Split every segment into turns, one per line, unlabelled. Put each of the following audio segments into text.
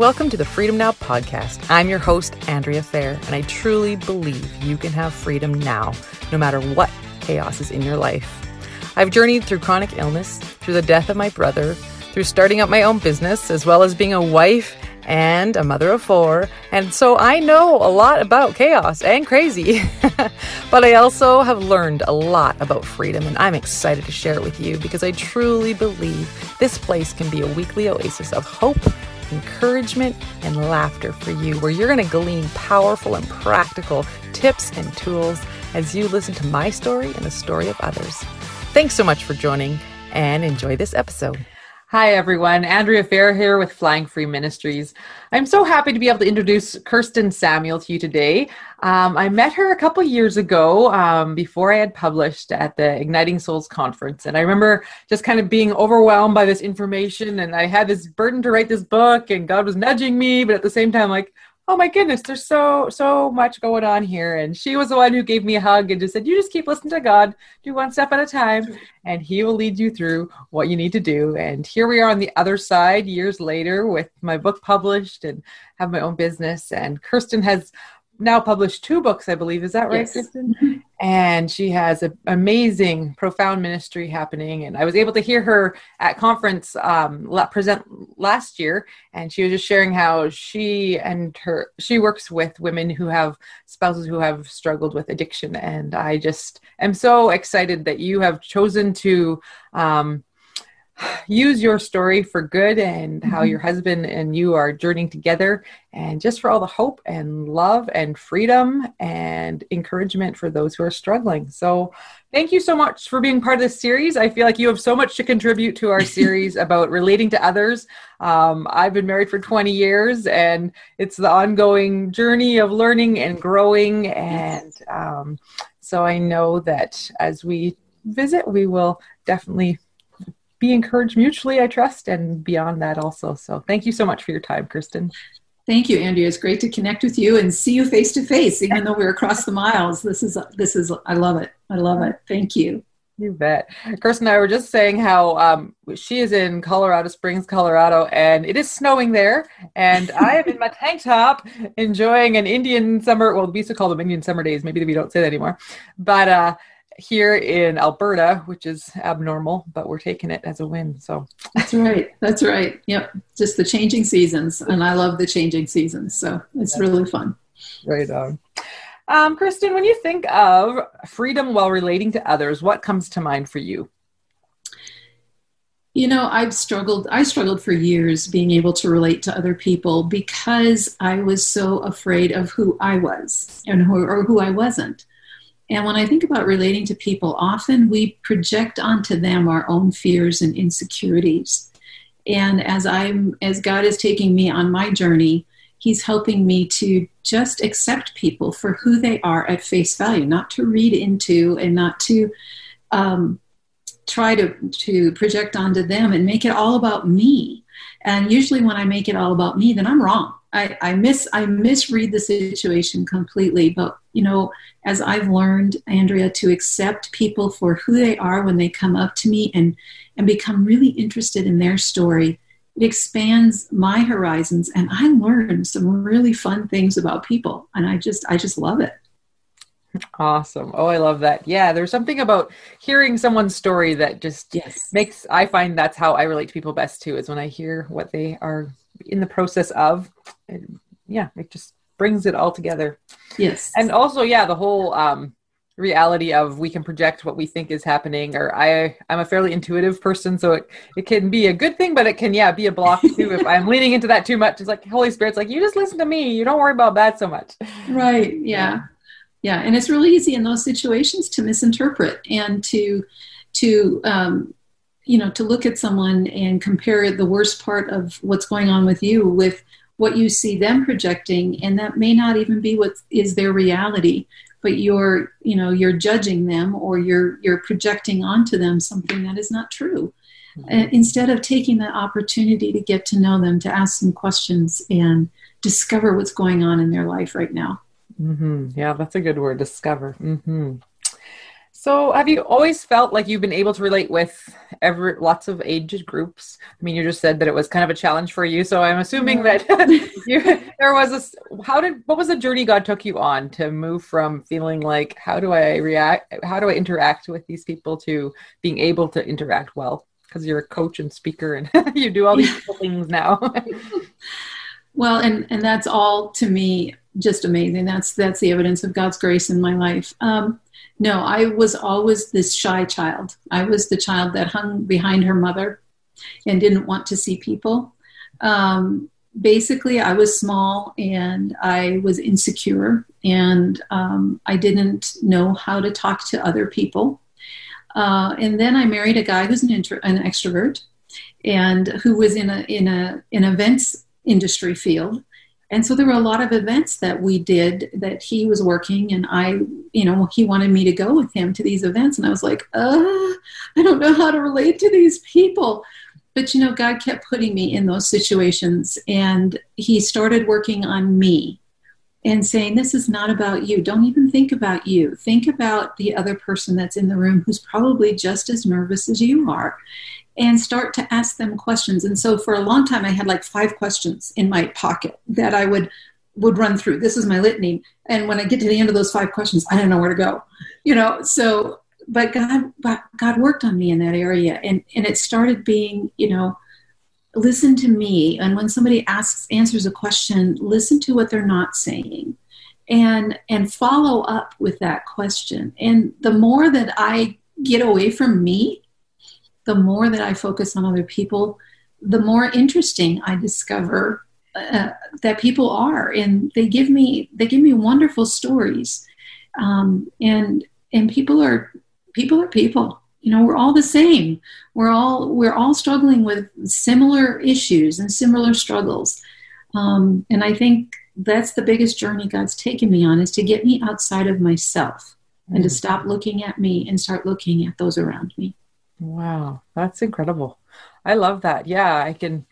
Welcome to the Freedom Now podcast. I'm your host, Andrea Fair, and I truly believe you can have freedom now, no matter what chaos is in your life. I've journeyed through chronic illness, through the death of my brother, through starting up my own business, as well as being a wife and a mother of four. And so I know a lot about chaos and crazy. but I also have learned a lot about freedom, and I'm excited to share it with you because I truly believe this place can be a weekly oasis of hope, encouragement, and laughter for you, where you're going to glean powerful and practical tips and tools as you listen to my story and the story of others. Thanks so much for joining and enjoy this episode. Hi, everyone. Andrea Fair here with Flying Free Ministries. I'm so happy to be able to introduce Kirsten Samuel to you today. Um, I met her a couple years ago um, before I had published at the Igniting Souls conference. And I remember just kind of being overwhelmed by this information. And I had this burden to write this book, and God was nudging me, but at the same time, like, oh my goodness, there's so so much going on here. And she was the one who gave me a hug and just said, you just keep listening to God, do one step at a time, and He will lead you through what you need to do. And here we are on the other side, years later, with my book published and have my own business. And Kirsten has now published two books, I believe. Is that right, yes. Kristen? Mm-hmm. And she has an amazing, profound ministry happening. And I was able to hear her at conference um, present last year, and she was just sharing how she and her she works with women who have spouses who have struggled with addiction. And I just am so excited that you have chosen to. Um, use your story for good and how mm-hmm. your husband and you are journeying together and just for all the hope and love and freedom and encouragement for those who are struggling. So, thank you so much for being part of this series. I feel like you have so much to contribute to our series about relating to others. Um, I've been married for 20 years and it's the ongoing journey of learning and growing. And um, so, I know that as we visit, we will definitely be encouraged mutually, I trust, and beyond that also. So thank you so much for your time, Kristen.
Thank you, Andrea. It's great to connect with you and see you face to face, even though we're across the miles. This is this is I love it. I love it. Thank you.
You bet. Kirsten and I were just saying how um, she is in Colorado Springs, Colorado, and it is snowing there. And I am in my tank top enjoying an Indian summer. Well, we used to call them Indian summer days. Maybe we don't say that anymore. But uh, here in Alberta, which is abnormal, but we're taking it as a win. So
that's right. That's right. Yep. Just the changing seasons. And I love the changing seasons. So it's that's really fun.
Right on. Um, Kristen, when you think of freedom while relating to others, what comes to mind for you?
You know, I've struggled, I struggled for years being able to relate to other people because I was so afraid of who I was and who, or who I wasn't. And when I think about relating to people, often we project onto them our own fears and insecurities. And as I'm as God is taking me on my journey, he's helping me to just accept people for who they are at face value, not to read into and not to um, try to, to project onto them and make it all about me. And usually when I make it all about me, then I'm wrong. I, I miss I misread the situation completely. But you know, as I've learned, Andrea, to accept people for who they are when they come up to me and and become really interested in their story, it expands my horizons and I learn some really fun things about people. And I just I just love it.
Awesome. Oh, I love that. Yeah, there's something about hearing someone's story that just yes. makes I find that's how I relate to people best too, is when I hear what they are in the process of. yeah, it just brings it all together.
Yes.
And also, yeah, the whole um, reality of we can project what we think is happening or i i'm a fairly intuitive person so it, it can be a good thing but it can yeah be a block too if i'm leaning into that too much it's like holy spirit's like you just listen to me you don't worry about that so much
right yeah yeah and it's really easy in those situations to misinterpret and to to um, you know to look at someone and compare the worst part of what's going on with you with what you see them projecting and that may not even be what is their reality but you're you know you're judging them or you're you're projecting onto them something that is not true mm-hmm. instead of taking the opportunity to get to know them to ask some questions and discover what's going on in their life right now
mm-hmm. yeah that's a good word discover mm-hmm. So, have you always felt like you've been able to relate with every lots of age groups? I mean, you just said that it was kind of a challenge for you, so I'm assuming that you, there was a. How did what was the journey God took you on to move from feeling like how do I react, how do I interact with these people to being able to interact well? Because you're a coach and speaker, and you do all these things now.
well, and and that's all to me just amazing. That's that's the evidence of God's grace in my life. Um, no, I was always this shy child. I was the child that hung behind her mother and didn't want to see people. Um, basically, I was small and I was insecure and um, I didn't know how to talk to other people. Uh, and then I married a guy who's an, intro- an extrovert and who was in a in a an events industry field and so there were a lot of events that we did that he was working and i you know he wanted me to go with him to these events. And i was like uh i don't know how to relate to these people. But you know god kept putting me in those situations and he started working on me and saying this is not about you. Don't even think about you. Think about the other person that's in the room who's probably just as nervous as you are and start to ask them questions. And so for a long time, I had like five questions in my pocket that I would would run through. This is my litany. And when I get to the end of those five questions, I don't know where to go. You know, so but God but God worked on me in that area and and it started being, you know, listen to me and when somebody asks answers a question, listen to what they're not saying and and follow up with that question. And the more that I get away from me the more that I focus on other people, the more interesting I discover uh, that people are, and they give me they give me wonderful stories, um, and and people are people are people. You know, we're all the same. We're all we're all struggling with similar issues and similar struggles, um, and I think that's the biggest journey God's taken me on is to get me outside of myself mm. and to mm. stop looking at me and start looking at those around me.
Wow, that's incredible. I love that. Yeah, I can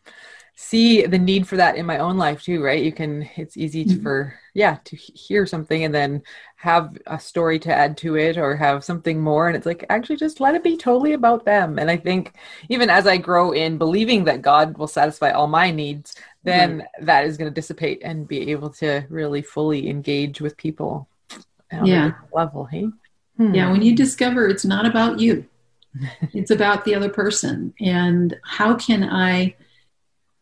see the need for that in my own life too, right? You can it's easy to, mm-hmm. for yeah, to hear something and then have a story to add to it or have something more and it's like actually just let it be totally about them. And I think even as I grow in believing that God will satisfy all my needs, then right. that is going to dissipate and be able to really fully engage with people
yeah.
level, hey?
Hmm. Yeah, when you discover it's not about you it's about the other person. And how can i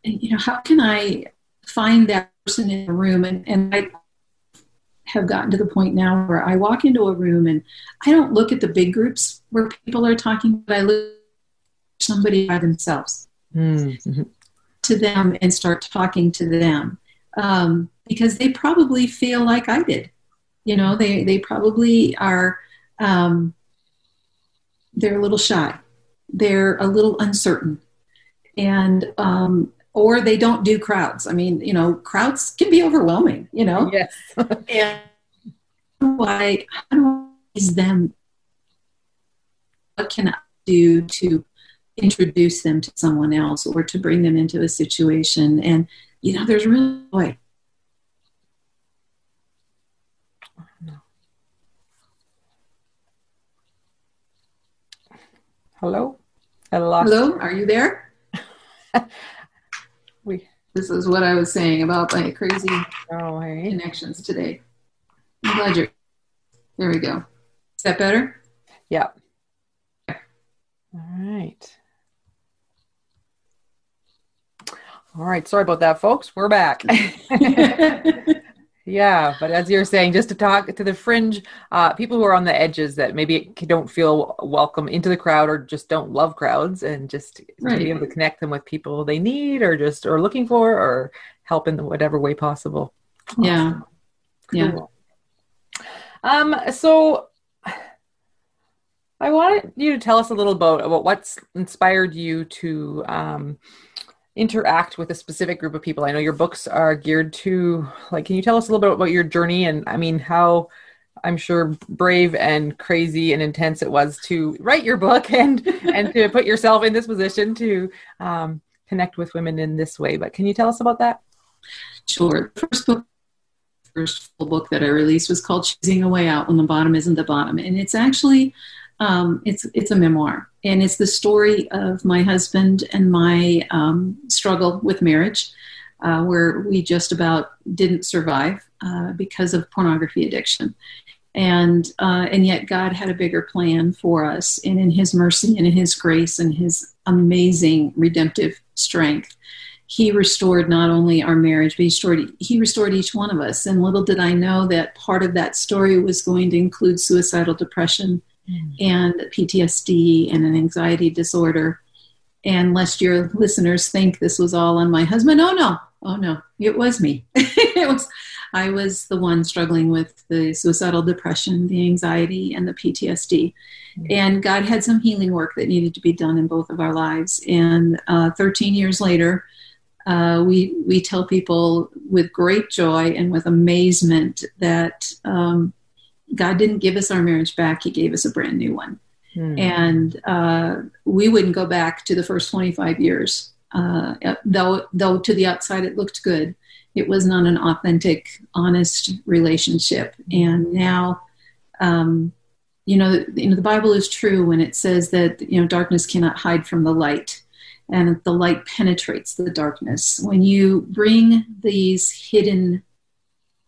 you know how can i find that person in a room? And, and i have gotten to the point now where i walk into a room and i don't look at the big groups where people are talking but i look at somebody by themselves. Mm-hmm. to them and start talking to them. Um, because they probably feel like i did. You know they, they probably are um, they're a little shy, they're a little uncertain, and um, or they don't do crowds. I mean, you know, crowds can be overwhelming. You know,
yes.
and why? How do I use them? What can I do to introduce them to someone else or to bring them into a situation? And you know, there's really joy
Hello?
Hello, are you there?
we.
This is what I was saying about my crazy
oh, hey.
connections today. I'm glad you're. There we go. Is that better?
Yeah. All right. All right. Sorry about that, folks. We're back. Yeah, but as you're saying, just to talk to the fringe uh, people who are on the edges that maybe don't feel welcome into the crowd or just don't love crowds, and just right. to be able to connect them with people they need or just or looking for or help in whatever way possible.
Yeah, cool.
yeah. Um. So I wanted you to tell us a little about about what's inspired you to um, interact with a specific group of people? I know your books are geared to like can you tell us a little bit about your journey and I mean how I'm sure brave and crazy and intense it was to write your book and and to put yourself in this position to um, connect with women in this way. But can you tell us about that?
Sure. First book first full book that I released was called Choosing a Way Out When the Bottom Isn't the Bottom. And it's actually um, it's it's a memoir, and it's the story of my husband and my um, struggle with marriage, uh, where we just about didn't survive uh, because of pornography addiction, and uh, and yet God had a bigger plan for us, and in His mercy and in His grace and His amazing redemptive strength, He restored not only our marriage, but He restored He restored each one of us. And little did I know that part of that story was going to include suicidal depression. And PTSD and an anxiety disorder. And lest your listeners think this was all on my husband, oh no, oh no, it was me. it was I was the one struggling with the suicidal depression, the anxiety, and the PTSD. Mm. And God had some healing work that needed to be done in both of our lives. And uh, 13 years later, uh, we we tell people with great joy and with amazement that um, God didn't give us our marriage back; He gave us a brand new one. Hmm. And uh, we wouldn't go back to the first 25 years, uh, though though to the outside it looked good. It was not an authentic, honest relationship. And now, um, you know, you know, the Bible is true when it says that you know darkness cannot hide from the light and the light penetrates the darkness. When you bring these hidden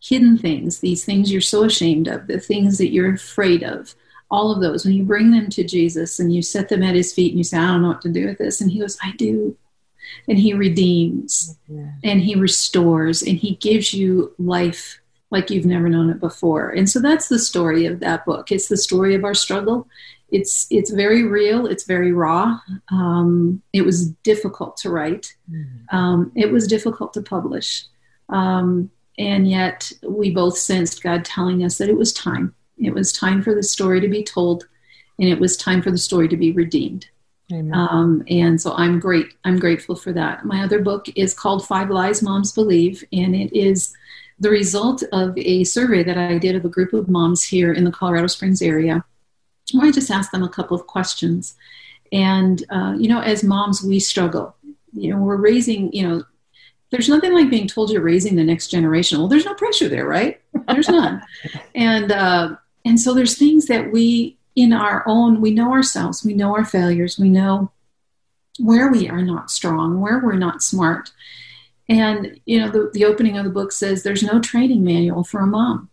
hidden things, these things you're so ashamed of, the things that you're afraid of, all of those, when you bring them to Jesus and you set them at his feet and you say, I don't know what to do with this, and he goes, I do. And he redeems yeah. and he restores and he gives you life like you've never known it before. And so that's the story of that book. It's the story of our struggle. It's it's very real. It's very raw. Um, it was difficult to write. Mm-hmm. Um, it was difficult to publish. Um, and yet we both sensed God telling us that it was time. It was time for the story to be told, and it was time for the story to be redeemed. Um, and so I'm great. I'm grateful for that. My other book is called Five Lies Moms Believe, and it is the result of a survey that I did of a group of moms here in the Colorado Springs area. Where I just asked them a couple of questions, and uh, you know, as moms, we struggle. You know, we're raising you know there's nothing like being told you're raising the next generation. Well, there's no pressure there, right? There's none. and uh, and so there's things that we in our own we know ourselves, we know our failures, we know where we are not strong, where we're not smart. And you know, the, the opening of the book says there's no training manual for a mom.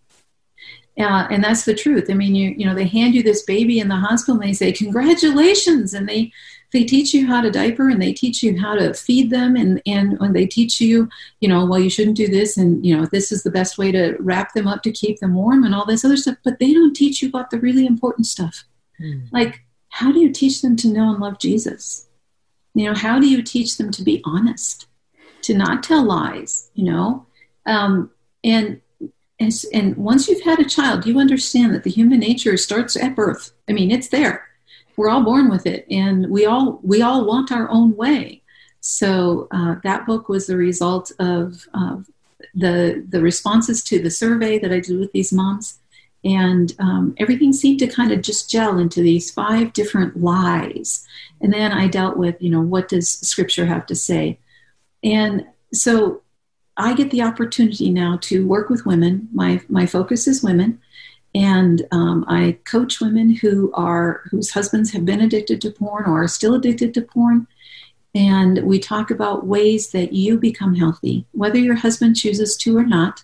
Uh, and that's the truth. I mean, you you know, they hand you this baby in the hospital and they say congratulations, and they they teach you how to diaper and they teach you how to feed them and and when they teach you you know well you shouldn't do this and you know this is the best way to wrap them up to keep them warm and all this other stuff but they don't teach you about the really important stuff mm. like how do you teach them to know and love jesus you know how do you teach them to be honest to not tell lies you know um, and and, and once you've had a child, you understand that the human nature starts at birth. I mean, it's there we're all born with it and we all we all want our own way. So uh, that book was the result of uh, the the responses to the survey that i did with these moms. And um, everything seemed to kind of just gel into these five different lies and then i dealt with you know what does scripture have to say? And so i get the opportunity now to work with women. My my focus is women and um, I coach women who are whose husbands have been addicted to porn or are still addicted to porn. And we talk about ways that you become healthy, whether your husband chooses to or not.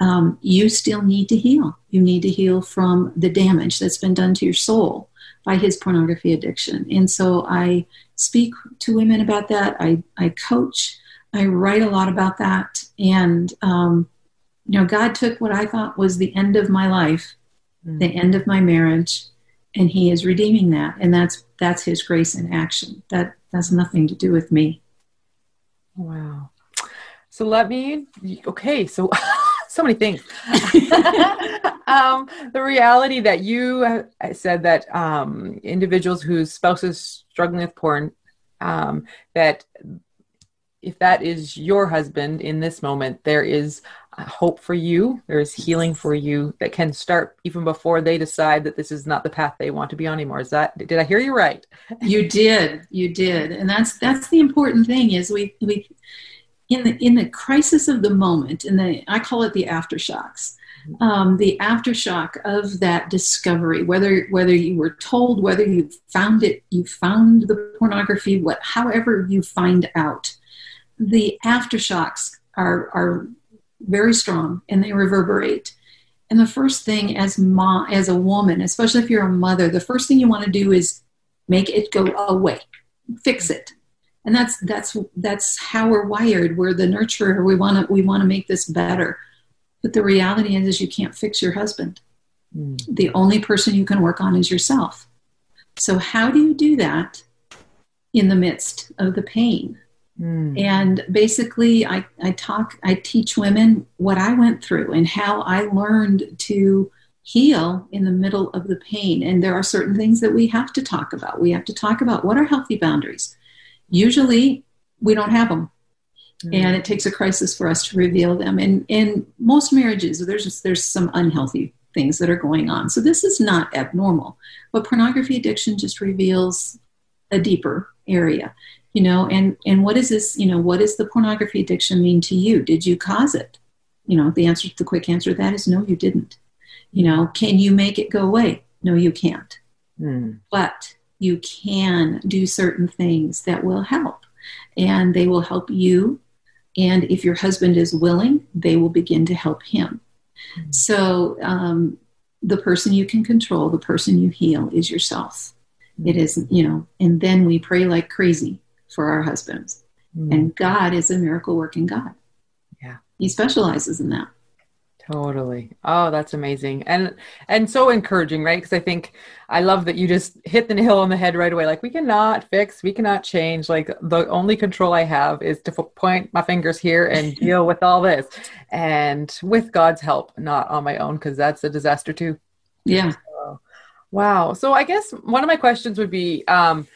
Um, you still need to heal. You need to heal from the damage that's been done to your soul by his pornography addiction. And so I speak to women about that. I, I coach. I write a lot about that. And, um, you know, God took what I thought was the end of my life mm-hmm. the end of my marriage, and He is redeeming that, and that's that's His grace in action. That has nothing to do with me.
Wow. So let me. Okay, so. so many things. um, the reality that you said that um, individuals whose spouses struggling with porn, um, that if that is your husband in this moment, there is hope for you. There is healing for you that can start even before they decide that this is not the path they want to be on anymore. Is that did I hear you right?
you did. You did. And that's that's the important thing is we we in the in the crisis of the moment, in the I call it the aftershocks. Um, the aftershock of that discovery, whether whether you were told, whether you found it, you found the pornography, what, however you find out, the aftershocks are are very strong and they reverberate. And the first thing as mom, as a woman, especially if you're a mother, the first thing you want to do is make it go away, fix it. And that's that's that's how we're wired. We're the nurturer. We want to we want to make this better. But the reality is, is you can't fix your husband. Mm. The only person you can work on is yourself. So how do you do that in the midst of the pain? Mm. And basically, I, I talk, I teach women what I went through and how I learned to heal in the middle of the pain. And there are certain things that we have to talk about. We have to talk about what are healthy boundaries. Usually, we don't have them. Mm. And it takes a crisis for us to reveal them. And in most marriages, there's just, there's some unhealthy things that are going on. So this is not abnormal. But pornography addiction just reveals a deeper area you know and and what is this you know what does the pornography addiction mean to you? Did you cause it? You know the answer the quick answer to that is no you didn't. You know can you make it go away? No you can't. Mm. but you can do certain things that will help and they will help you. And if your husband is willing they will begin to help him. Mm. so um, the person you can control the person you heal is yourself. It is you know and then we pray like crazy for our husbands. Mm. And God is a miracle working God.
Yeah.
He specializes in that.
Totally. Oh, that's amazing. And and so encouraging, right? Because I think I love that you just hit the nail on the head right away. Like we cannot fix, we cannot change. Like the only control I have is to point my fingers here and deal with all this. And with God's help, not on my own, because that's a disaster too.
Yeah.
So, wow. So I guess one of my questions would be um,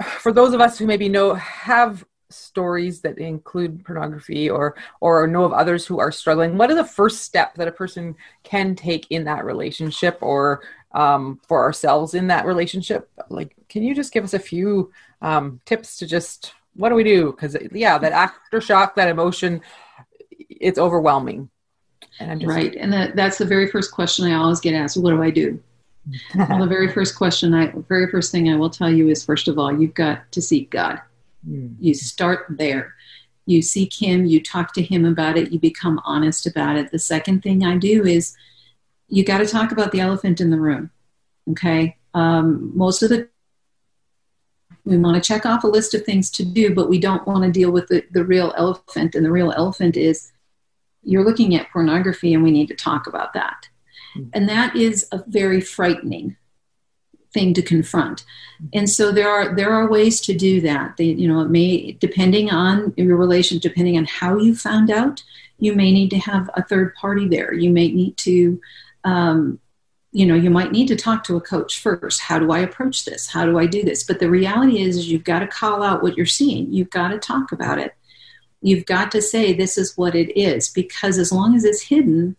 for those of us who maybe know have stories that include pornography or or know of others who are struggling what is the first step that a person can take in that relationship or um, for ourselves in that relationship? Like can you just give us a few um, tips to just what do we do? Because yeah that aftershock that emotion it's overwhelming.
And just, right. And that, that's the very first question i always get asked what do i do well, the very first question, I very first thing I will tell you is first of all, you've got to seek God. Mm. You start there. You seek Him. You talk to Him about it. You become honest about it. The second thing I do is you got to talk about the elephant in the room. Okay. Um, most of the we want to check off a list of things to do, but we don't want to deal with the, the real elephant. And the real elephant is you're looking at pornography, and we need to talk about that. And that is a very frightening thing to confront. And so there are there are ways to do that. They, you know, it may depending on your relation, depending on how you found out, you may need to have a third party there. You may need to um, you know, you might need to talk to a coach first. How do I approach this? How do I do this? But the reality is, is you've got to call out what you're seeing. You've got to talk about it. You've got to say this is what it is because as long as it's hidden,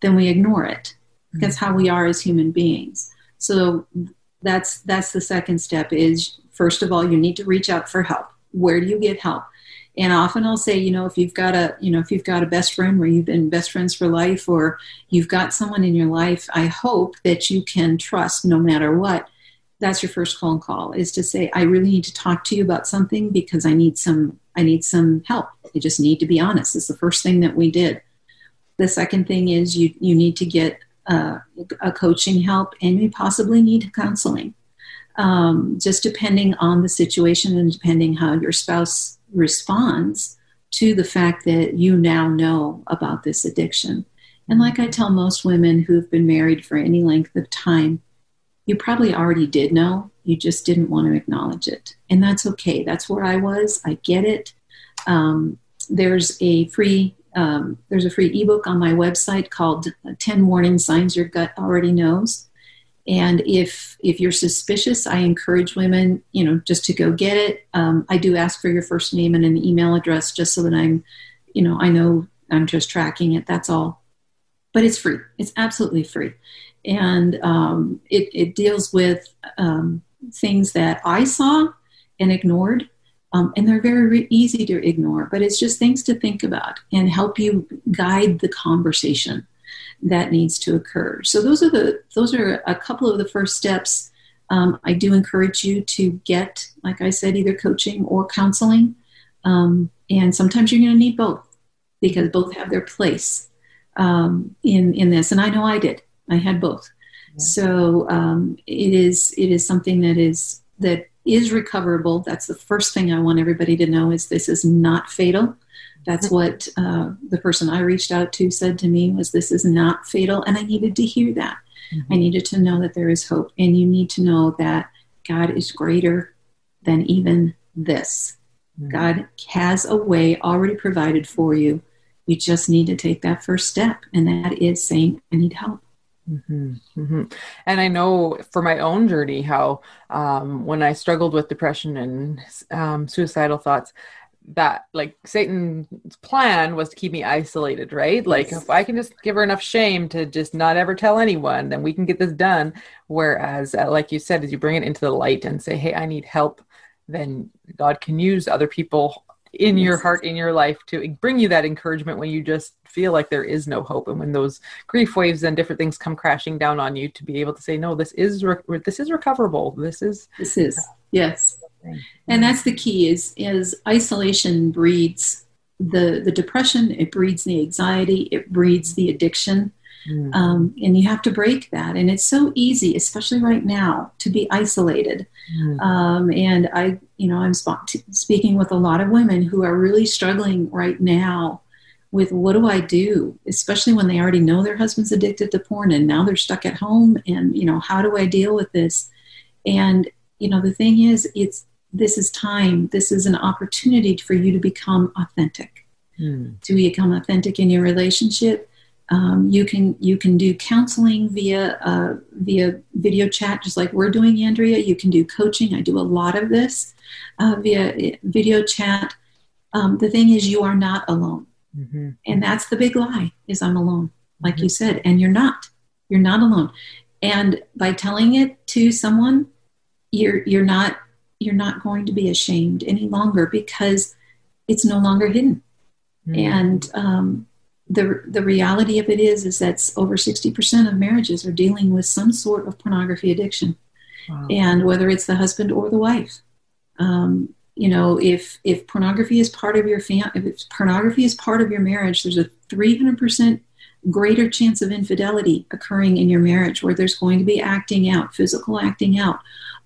then we ignore it. That's how we are as human beings. So that's that's the second step is first of all you need to reach out for help. Where do you get help? And often I'll say, you know, if you've got a, you know, if you've got a best friend where you've been best friends for life or you've got someone in your life, I hope that you can trust no matter what. That's your first phone call is to say, I really need to talk to you about something because I need some I need some help. You just need to be honest. It's the first thing that we did. The second thing is you you need to get uh, a coaching help, and we possibly need counseling. Um, just depending on the situation and depending how your spouse responds to the fact that you now know about this addiction. And like I tell most women who've been married for any length of time, you probably already did know, you just didn't want to acknowledge it. And that's okay. That's where I was. I get it. Um, there's a free um, there's a free ebook on my website called 10 warning signs your gut already knows. And if if you're suspicious i encourage women you know just to go get it. Um, i do ask for your first name and an email address just so that i'm you know i know i'm just tracking it that's all. But it's free. It's absolutely free. And um, it, it deals with um, things that i saw and ignored Um, and they're very re- easy to ignore, but it's just things to think about and help you guide the conversation that needs to occur. So those are the those are a couple of the first steps. Um, I do encourage you to get, like I said, either coaching or counseling, um, and sometimes you're going to need both because both have their place um, in in this. And I know I did. I had both. Yeah. So um, it is it is something that is that is recoverable. That's the first thing I want everybody to know is this is not fatal. That's what uh, the person I reached out to said to me was this is not fatal, and I needed to hear that. Mm-hmm. I needed to know that there is hope, and you need to know that God is greater than even this. Mm-hmm. God has a way already provided for you. You just need to take that first step, and that is saying, "I need help."
Mm-hmm, mm-hmm. And I know for my own journey how um, when I struggled with depression and um, suicidal thoughts, that like Satan's plan was to keep me isolated, right? Like if I can just give her enough shame to just not ever tell anyone, then we can get this done. Whereas, uh, like you said, as you bring it into the light and say, "Hey, I need help," then God can use other people in your heart, in your life, to bring you that encouragement when you just feel like there is no hope, and when those grief waves and different things come crashing down on you, to be able to say, "No, this is re- this is recoverable. This is
this is yes." And that's the key is is isolation breeds the the depression, it breeds the anxiety, it breeds the addiction. Mm. Um, and you have to break that. And it's so easy, especially right now, to be isolated. Mm. Um, and I, you know, I'm sp- speaking with a lot of women who are really struggling right now with what do I do, especially when they already know their husband's addicted to porn and now they're stuck at home. And, you know, how do I deal with this? And, you know, the thing is, it's this is time, this is an opportunity for you to become authentic, hmm. to become authentic in your relationship. Um, you can you can do counseling via uh, via video chat, just like we're doing, Andrea. You can do coaching. I do a lot of this uh, via uh, video chat. Um, the thing is, you are not alone, mm-hmm. and that's the big lie: is I'm alone, like mm-hmm. you said, and you're not. You're not alone. And by telling it to someone, you're you're not you're not going to be ashamed any longer because it's no longer hidden. Mm. And um, the the reality of it is is that over 60% of marriages are dealing with some sort of pornography addiction, wow. and whether it's the husband or the wife. Um, you know, if if pornography is part of your fam- if pornography is part of your marriage, there's a 300% greater chance of infidelity occurring in your marriage, where there's going to be acting out, physical acting out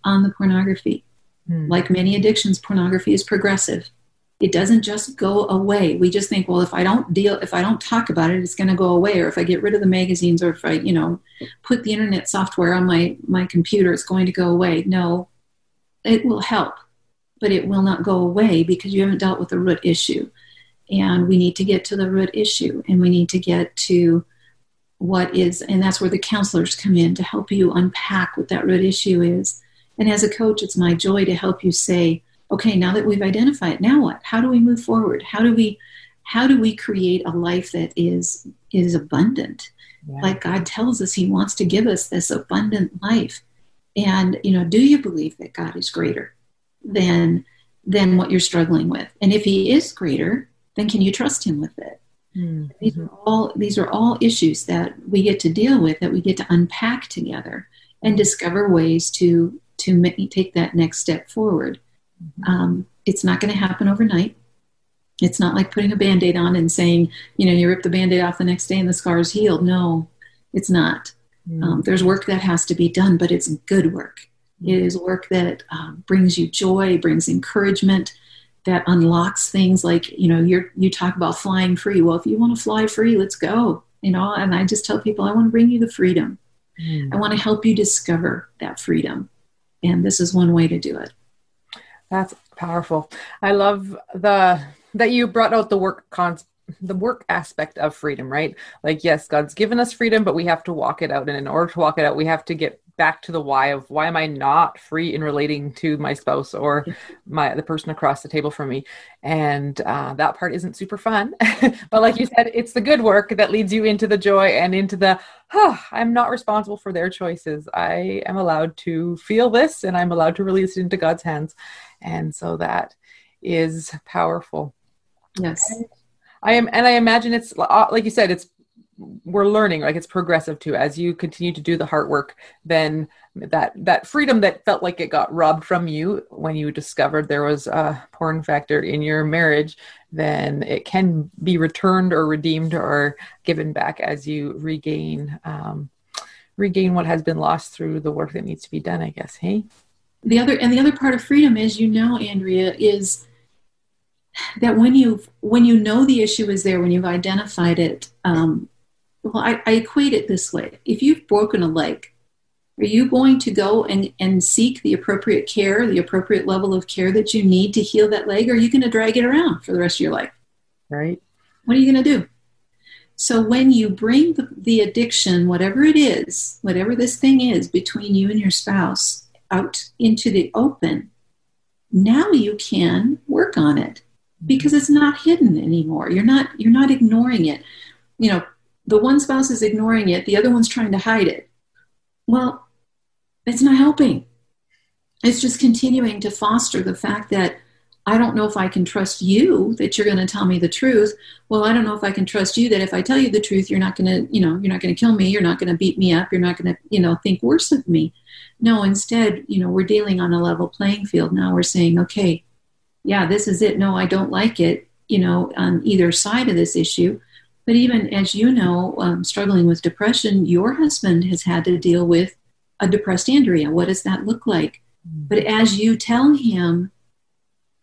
on the pornography. Hmm. Like many addictions, pornography is progressive. It doesn't just go away. We just think, well, if I don't deal, if I don't talk about it, it's going to go away. Or if I get rid of the magazines, or if I, you know, put the internet software on my my computer, it's going to go away. No, it will help, but it will not go away because you haven't dealt with the root issue. And we need to get to the root issue, and we need to get to what is, and that's where the counselors come in to help you unpack what that root issue is and as a coach, it's my joy to help you say, okay, now that we've identified, it, now what? How do we move forward? How do we how do we create a life that is is abundant? Yeah. Like God tells us he wants to give us this abundant life. And you know, do you believe that God is greater than than what you're struggling with? And if he is greater, then can you trust him with it? Mm-hmm. These are all these are all issues that we get to deal with that we get to unpack together and discover ways to to make, take that next step forward. Mm-hmm. Um, it's not going to happen overnight. It's not like putting a band aid on and saying, you know, you rip the band aid off the next day and the scar is healed. No, it's not. Mm-hmm. Um, there's work that has to be done, but it's good work. Mm-hmm. It is work that um, brings you joy, brings encouragement, that unlocks things like, you know, you're, you talk about flying free. Well, if you want to fly free, let's go. You know, and I just tell people, I want to bring you the freedom. Mm. I want to help you discover that freedom and this is one way to do it
that's powerful. I love the that you brought out the work cons the work aspect of freedom right? Like yes god's given us freedom but we have to walk it out. And in order to walk it out we have to get back to the why of why am I not free in relating to my spouse or my the person across the table from me, and uh, that part isn't super fun. but like you said, it's the good work that leads you into the joy and into the oh, I'm not responsible for their choices. I am allowed to feel this, and I'm allowed to release it into God's hands, and so that is powerful.
Yes.
I am, and I imagine it's uh, like you said, it's we're learning like it's progressive too as you continue to do the hard work then that that freedom that felt like it got robbed from you when you discovered there was a porn factor in your marriage then it can be returned or redeemed or given back as you regain um, regain what has been lost through the work that needs to be done i guess hey
the other and the other part of freedom is you know andrea is that when you when you know the issue is there when you've identified it um, well I, I equate it this way. If you've broken a leg are you going to go and, and seek the appropriate care the appropriate level of care that you need to heal that leg or are you going to drag it around for the rest of your life?
Right.
What are you going to do? So when you bring the, the addiction whatever it is whatever this thing is between you and your spouse out into the open now you can work on it mm-hmm. because it's not hidden anymore. You're not you're not ignoring it. You know, the one spouse is ignoring it, the other one's trying to hide it. Well, it's not helping. It's just continuing to foster the fact that I don't know if I can trust you that you're going to tell me the truth. Well, I don't know if I can trust you that if I tell you the truth, you're not going to, you know, you're not going to kill me. You're not going to beat me up. You're not going to, you know, think worse of me. No, instead, you know, we're dealing on a level playing field. Now we're saying, okay, yeah, this is it. No, I don't like it, you know, on either side of this issue. But even as you know, um, struggling with depression, your husband has had to deal with a depressed Andrea. What does that look like? Mm-hmm. But as you tell him,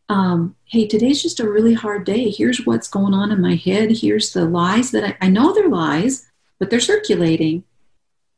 um, hey, today's just a really hard day. Here's what's going on in my head. Here's the lies that I, I know they're lies, but they're circulating.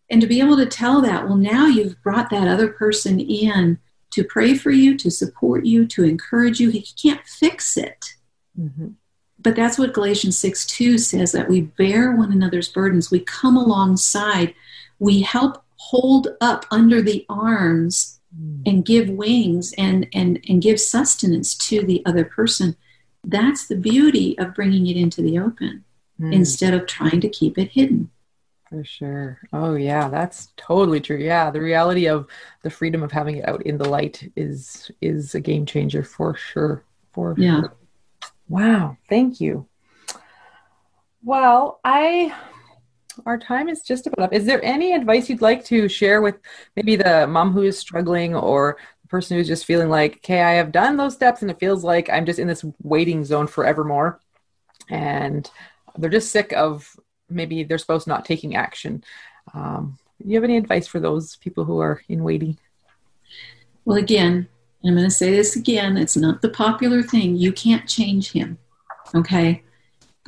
And to be able to tell that, well, now you've brought that other person in to pray for you, to support you, to encourage you. He can't fix it. Mm-hmm. But that's what Galatians 6 2 says that we bear one another's burdens. We come alongside. We help hold up under the arms. And give wings and, and, and give sustenance to the other person. That's the beauty of bringing it into the open mm. instead of trying to keep it hidden.
For sure. Oh yeah, that's totally true. Yeah, the reality of the freedom of having it out in the light is is a game changer for sure. For
yeah.
Sure. Wow, thank you. Well, I our time is just about up. Is there any advice you'd like to share with maybe the mom who is struggling or the person who's just feeling like, okay, I have done those steps and it feels like I'm just in this waiting zone forevermore and they're just sick of maybe they're supposed not taking action. Um, do you have any advice for those people who are in waiting?
Well, again, I'm going to say this again. It's not the popular thing. You can't change him. Okay.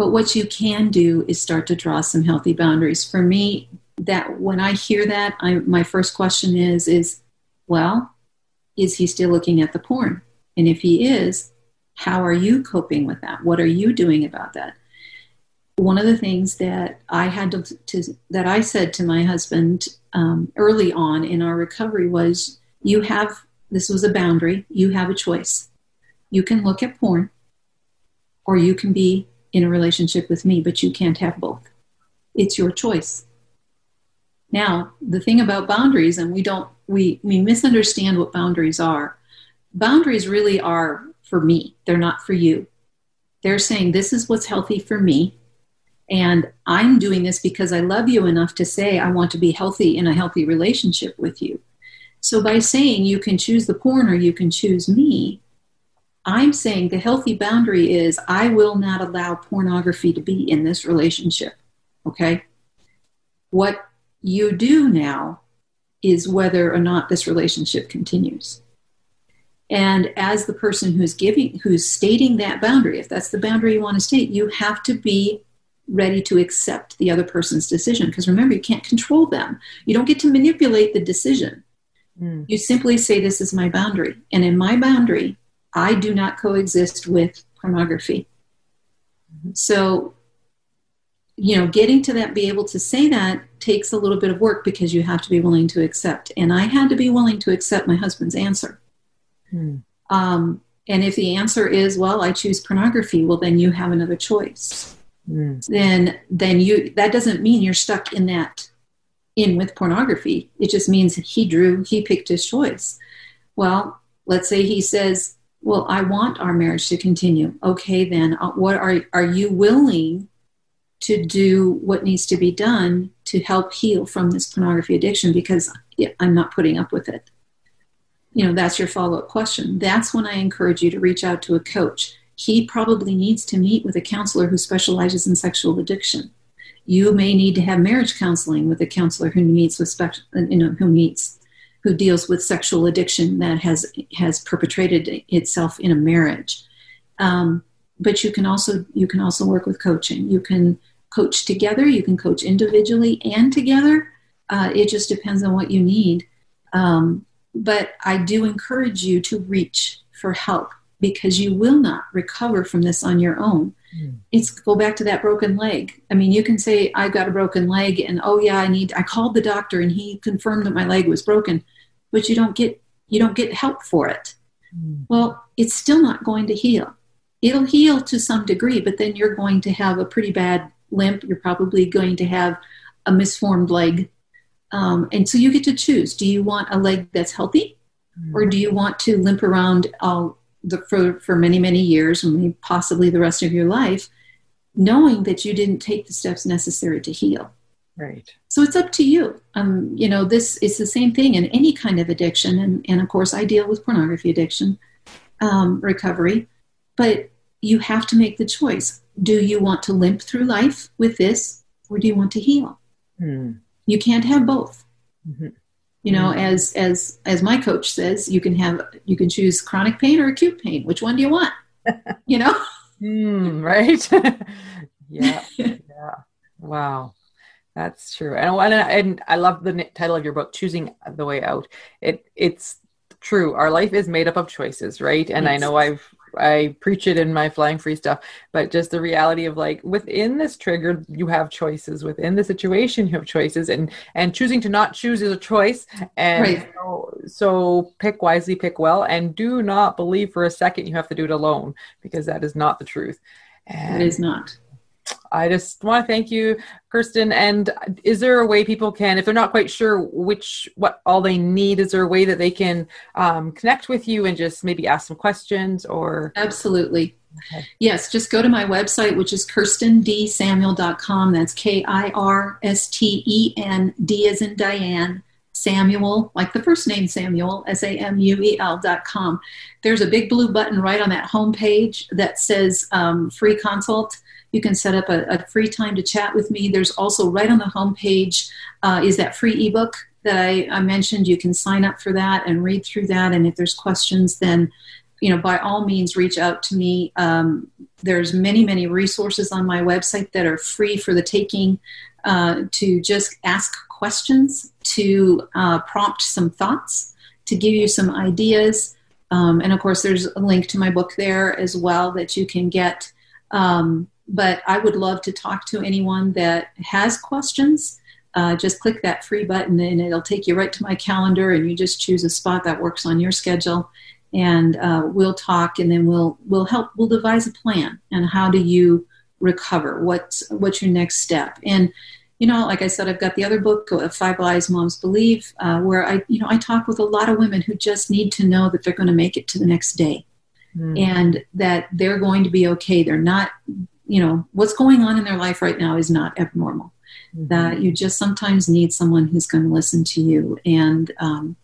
But what you can do is start to draw some healthy boundaries. For me, that when I hear that, I, my first question is, is, well, is he still looking at the porn? And if he is, how are you coping with that? What are you doing about that? one of the things that I had to, to that I said to my husband um, early on in our recovery was, "You have this was a boundary. You have a choice. You can look at porn, or you can be in a relationship with me, but you can't have both. It's your choice." Now, the thing about boundaries, and we don't we we misunderstand what boundaries are. Boundaries really are for me. They're not for you. They're saying this is what's healthy for me and I'm doing this because I love you enough to say I want to be healthy in a healthy relationship with you. So by saying you can choose the porn or you can choose me, I'm saying the healthy boundary is I will not allow pornography to be in this relationship. Okay? What you do now is whether or not this relationship continues. And as the person who's giving, who's stating that boundary, if that's the boundary you want to state, you have to be ready to accept the other person's decision. Because remember, you can't control them. You don't get to manipulate the decision. Mm. You simply say, This is my boundary. And in my boundary, I do not coexist with pornography. So, you know, getting to that, be able to say that takes a little bit of work because you have to be willing to accept. And I had to be willing to accept my husband's answer. Mm. Um, and if the answer is, well, I choose pornography, well, then you have another choice mm. then then you that doesn't mean you're stuck in that in with pornography. It just means he drew, he picked his choice. Well, let's say he says, well, I want our marriage to continue. Okay, then uh, what are, are you willing to do what needs to be done to help heal from this pornography addiction because I'm not putting up with it? You know, that's your follow up question. That's when I encourage you to reach out to a coach. He probably needs to meet with a counselor who specializes in sexual addiction. You may need to have marriage counseling with a counselor who meets with special, you know, who meets who deals with sexual addiction that has has perpetrated itself in a marriage. Um, but you can also you can also work with coaching. You can coach together. You can coach individually and together. Uh, it just depends on what you need. Um, but I do encourage you to reach for help because you will not recover from this on your own. Mm. It's go back to that broken leg. I mean, you can say I've got a broken leg, and oh yeah, I need. I called the doctor, and he confirmed that my leg was broken, but you don't get you don't get help for it. Mm. Well, it's still not going to heal. It'll heal to some degree, but then you're going to have a pretty bad limp. You're probably going to have a misformed leg, um, and so you get to choose. Do you want a leg that's healthy, mm. or do you want to limp around all the, for, for many, many years, and possibly the rest of your life, knowing that you didn't take the steps necessary to heal.
Right.
So it's up to you. Um, you know, this is the same thing in any kind of addiction, and, and of course, I deal with pornography addiction um, recovery, but you have to make the choice. Do you want to limp through life with this, or do you want to heal? Hmm. You can't have both. Mm-hmm you know mm-hmm. as as as my coach says you can have you can choose chronic pain or acute pain. Which one do you want? You know?
Mm, right? Yeah yeah. Wow. That's true. And, and and i love the title of your book choosing the way out. It it's true. Our life is made up of choices right? And yes. i know i've I preach it in my flying free stuff, but just the reality of like within this trigger, you have choices. Within the situation, you have choices, and and choosing to not choose is a choice. And right. so, so pick wisely, pick well, and do not believe for a second you have to do it alone because that is not the truth.
And it is not.
I just want to thank you, Kirsten. And is there a way people can, if they're not quite sure which what all they need, is there a way that they can um, connect with you and just maybe ask some questions or?
Absolutely. Okay. Yes, just go to my website, which is kirstendsamuel.com. That's K I R S T E N D as in Diane. Samuel, like the first name Samuel, S A M U E L dot com. There's a big blue button right on that home page that says um, free consult you can set up a, a, free time to chat with me. There's also right on the homepage uh, is that free ebook that I, I, mentioned. You can sign up for that and read through that. And if there's questions, then you know by all means reach out to me. Um, there's many many resources on my website that are free for the taking uh, to just ask questions, to uh, prompt some thoughts, to give you some ideas. Um, and of course, there's a link to my book there as well that you can get. Um, but I would love to talk to anyone that has questions. Uh, just click that free button and it'll take you right to my calendar and you just choose a spot that works on your schedule and uh, we'll talk and then we'll we'll help we'll devise a plan and how do you recover what's what's your next step and you know like i said i've got the other book uh, five lies moms believe uh, where i you know i talk with a lot of women who just need to know that they're going to make it to the next day mm. and that they're going to be okay they're not you know what's going on in their life right now is not abnormal. Mm-hmm. that you just sometimes need someone who's going to listen to you. And um,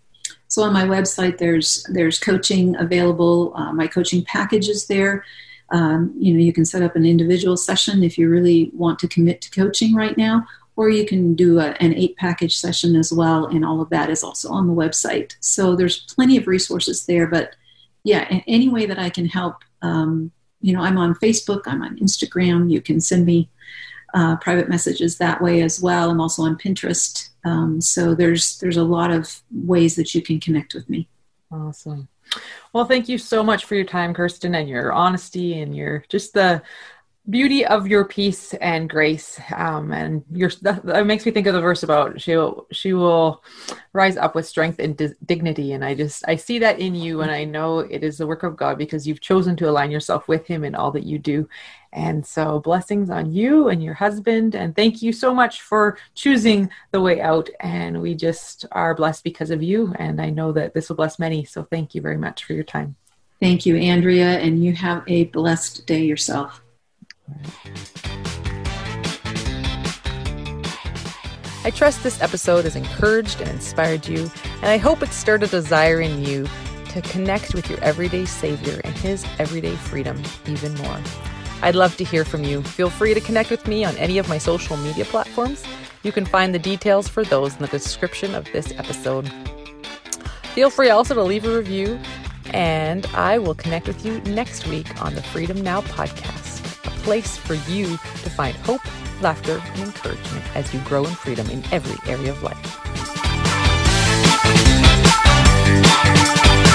so on my website there's there's coaching available uh, my coaching package is there. Um, you know you can set up an individual session if you really want to commit to coaching right now or you can do a, an eight package session as well and all of that is also on the website. So there's plenty of resources there but yeah any way that i can help um, you know, I'm on Facebook, I'm on Instagram. You can send me uh, private messages that way as well. I'm also on Pinterest. Um, so there's there's a lot of ways that you can connect with me.
Awesome. Well, thank you so much for your time, Kirsten, and your honesty and your just the beauty of your peace and grace um, and your that, that, makes me think of the verse about she will she will rise up with strength and di- dignity. And i just i see that in you and i know it is the work of god because you've chosen to align yourself with him in all that you do. And so blessings on you and your husband. And thank you so much for choosing the way out. And we just are blessed because of you. And i know that this will bless many. So thank you very much for your time.
Thank you, Andrea, and you have a blessed day yourself.
I trust this episode has encouraged and inspired you, and I hope it stirred a desire in you to connect with your everyday Savior and His everyday freedom even more. I'd love to hear from you. Feel free to connect with me on any of my social media platforms. You can find the details for those in the description of this episode. Feel free also to leave a review, and I will connect with you next week on the Freedom Now podcast, place for you to find hope, laughter, and encouragement as you grow in freedom in every area of life.